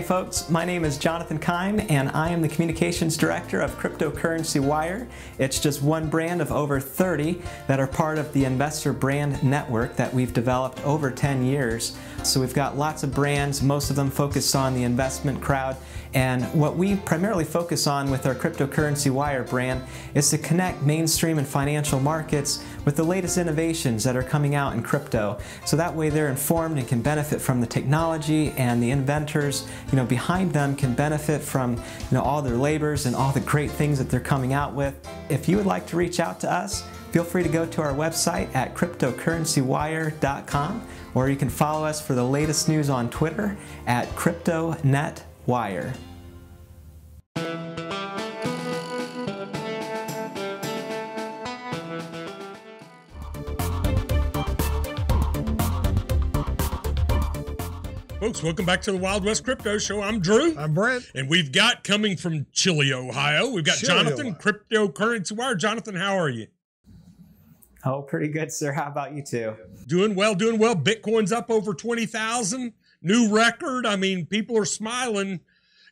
Howdy, folks. My name is Jonathan Keim, and I am the Communications Director of Cryptocurrency Wire. It's just one brand of over 30 that are part of the Investor Brand Network that we've developed over 10 years. So we've got lots of brands, most of them focused on the investment crowd. And what we primarily focus on with our Cryptocurrency Wire brand is to connect mainstream and financial markets with the latest innovations that are coming out in crypto. So that way they're informed and can benefit from the technology and the inventors, you know, behind them can benefit from, you know, all their labors and all the great things that they're coming out with. If you would like to reach out to us, feel free to go to our website at cryptocurrencywire.com or you can follow us for the latest news on Twitter at CryptoNetWire. Folks, welcome back to the Wild West Crypto Show. I'm Drew. I'm Brent. And we've got coming from Chile, Ohio, we've got Chile, Jonathan, Ohio. Cryptocurrency Wire. Jonathan, how are you? Oh, pretty good, sir. How about you too? Doing well, doing well. Bitcoin's up over 20,000, new record. I mean, people are smiling,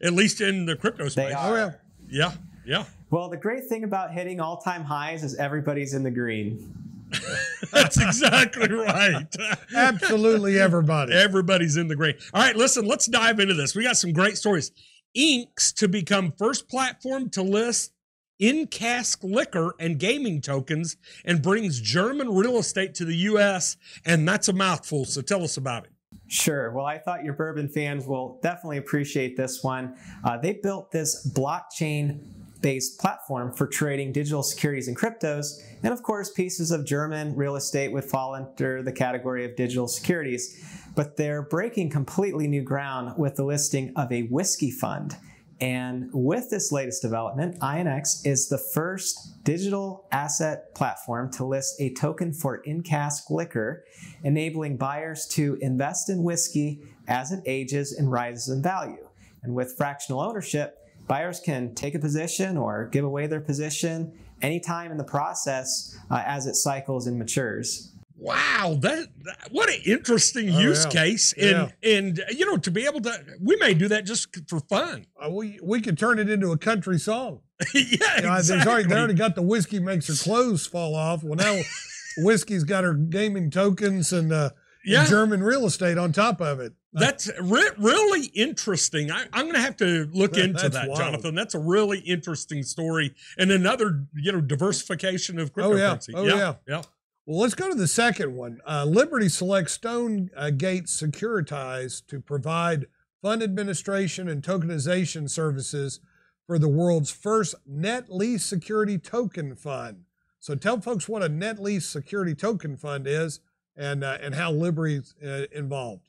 at least in the crypto space. They Oh, yeah. are. Yeah, yeah. Well, the great thing about hitting all time highs is everybody's in the green. That's exactly right. Absolutely everybody. Everybody's in the green. All right, listen, let's dive into this. We got some great stories. INX to become first platform to list in cask liquor and gaming tokens and brings German real estate to the US. And that's a mouthful. So tell us about it. Sure. Well, I thought your bourbon fans will definitely appreciate this one. Uh, they built this blockchain based platform for trading digital securities and cryptos. And of course, pieces of German real estate would fall under the category of digital securities. But they're breaking completely new ground with the listing of a whiskey fund. And with this latest development, INX is the first digital asset platform to list a token for in cask liquor, enabling buyers to invest in whiskey as it ages and rises in value. And with fractional ownership, buyers can take a position or give away their position anytime in the process uh, as it cycles and matures. Wow, that, that- what an interesting Oh, use yeah. case. And and you know, to be able to we may do that just for fun. Uh, we we could turn it into a country song. yeah, You know, there's already, exactly. they already got the whiskey makes her clothes fall off. Well, now whiskey's got her gaming tokens and, uh, Yeah. German real estate on top of it. That's re- really interesting. I, I'm going to have to look That- into that, wild. Jonathan. That's a really interesting story and another, you know, diversification of cryptocurrency. Oh, yeah. Oh, yeah, yeah. Well, let's go to the second one. Uh, Liberty selects Stonegate Securitize to provide fund administration and tokenization services for the world's first net lease security token fund. So tell folks what a net lease security token fund is and uh, and how Liberty's uh, involved.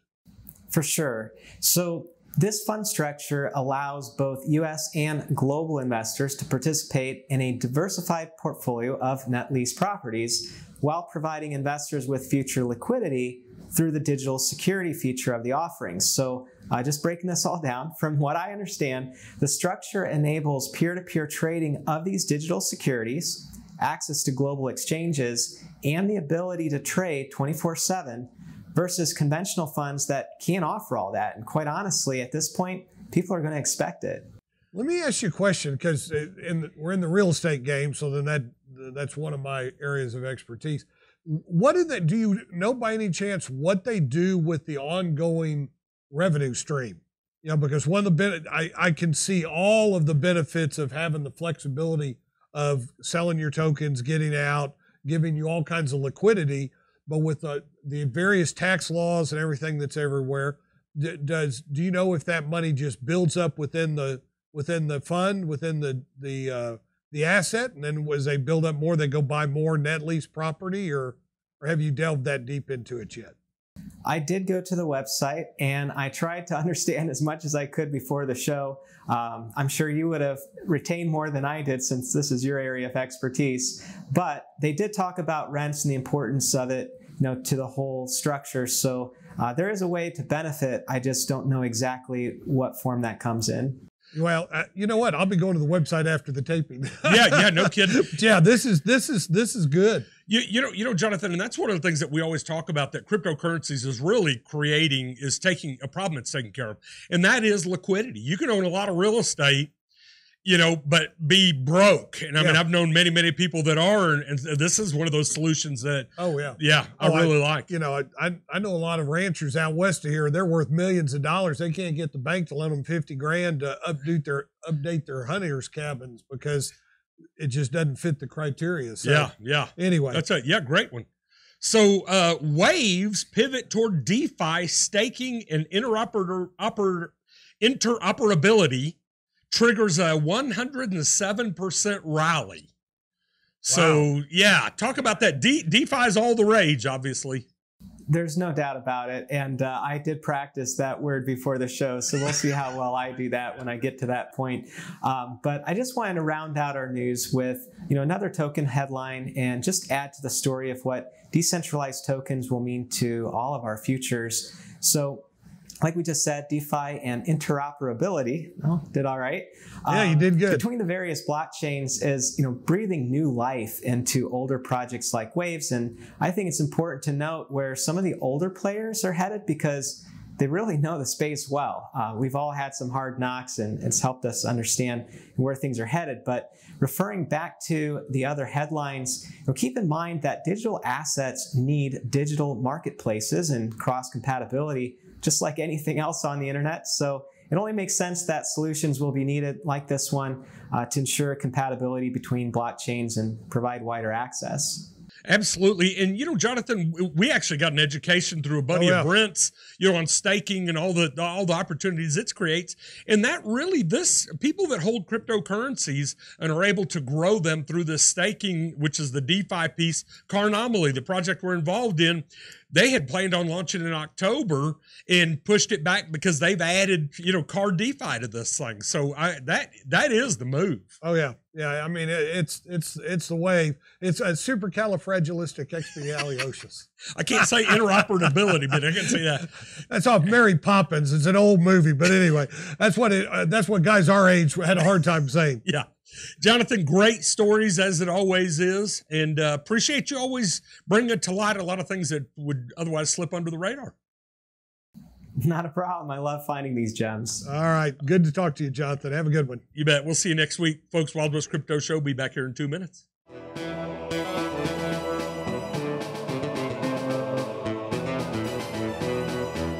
For sure. So, this fund structure allows both US and global investors to participate in a diversified portfolio of net lease properties while providing investors with future liquidity through the digital security feature of the offerings. So, uh, just breaking this all down, from what I understand, the structure enables peer to peer trading of these digital securities, access to global exchanges, and the ability to trade 24 7 versus conventional funds that can't offer all that. And quite honestly, at this point, people are going to expect it. Let me ask you a question because we're in the real estate game, so then that that's one of my areas of expertise. What do they do? You know by any chance what they do with the ongoing revenue stream? You know, because one of the I I can see all of the benefits of having the flexibility of selling your tokens, getting out, giving you all kinds of liquidity, but with the the various tax laws and everything that's everywhere, d- does do you know if that money just builds up within the within the fund, within the the uh, the asset, and then as they build up more, they go buy more net lease property, or or have you delved that deep into it yet? I did go to the website and I tried to understand as much as I could before the show. Um, I'm sure you would have retained more than I did since this is your area of expertise. But they did talk about rents and the importance of it, you know, to the whole structure. So uh, there is a way to benefit. I just don't know exactly what form that comes in. Well, uh, you know what? I'll be going to the website after the taping. Yeah, yeah, no kidding. yeah, this is this is this is good. You, you know, you know, Jonathan, and that's one of the things that we always talk about that cryptocurrencies is really creating is taking a problem it's taking care of, and that is liquidity. You can own a lot of real estate, you know, but be broke. And I mean, I've known many, many people that are, and, this is one of those solutions that, Oh yeah. yeah, I Oh, I- really like. You know, I, I I know a lot of ranchers out west of here. They're worth millions of dollars. They can't get the bank to lend them fifty grand to update their update their hunters cabins because it just doesn't fit the criteria. So, yeah, yeah. Anyway, That's a yeah, great one. So uh waves pivot toward DeFi staking and interoper interoperability triggers a 107% rally. So yeah, talk about that. De- DeFi is all the rage, obviously. There's no doubt about it. And uh, I did practice that word before the show. So we'll see how well I do that when I get to that point. Um, but I just wanted to round out our news with you know another token headline and just add to the story of what decentralized tokens will mean to all of our futures. So like we just said, DeFi and interoperability. Oh, did all right. Yeah, you Um, did good. Between the various blockchains is you know breathing new life into older projects like Waves, and I think it's important to note where some of the older players are headed because they really know the space well. Uh, we've all had some hard knocks, and it's helped us understand where things are headed. But referring back to the other headlines, you know, keep in mind that digital assets need digital marketplaces and cross compatibility, just like anything else on the internet. So it only makes sense that solutions will be needed like this one uh, to ensure compatibility between blockchains and provide wider access. Absolutely. And you know, Jonathan, we actually got an education through a buddy Oh, yeah. of Brent's, you know, on staking and all the all the opportunities it creates. And that really this people that hold cryptocurrencies and are able to grow them through this staking, which is the DeFi piece, Carnomaly, the project we're involved in, they had planned on launching in October and pushed it back because they've added, you know, car DeFi to this thing. So I that that is the move. oh yeah, yeah. I mean, it, it's it's it's the wave. It's a supercalifragilisticexpialidocious. I can't say interoperability, but I can say that. That's off Mary Poppins. It's an old movie, but anyway, that's what it. Uh, that's what guys our age had a hard time saying. Yeah. Jonathan, great stories as it always is. And uh, appreciate you always bringing to light a lot of things that would otherwise slip under the radar. Not a problem. I love finding these gems. All right, good to talk to you, Jonathan. Have a good one. You bet. We'll see you next week, folks. Wild West Crypto Show. Be back here in two minutes.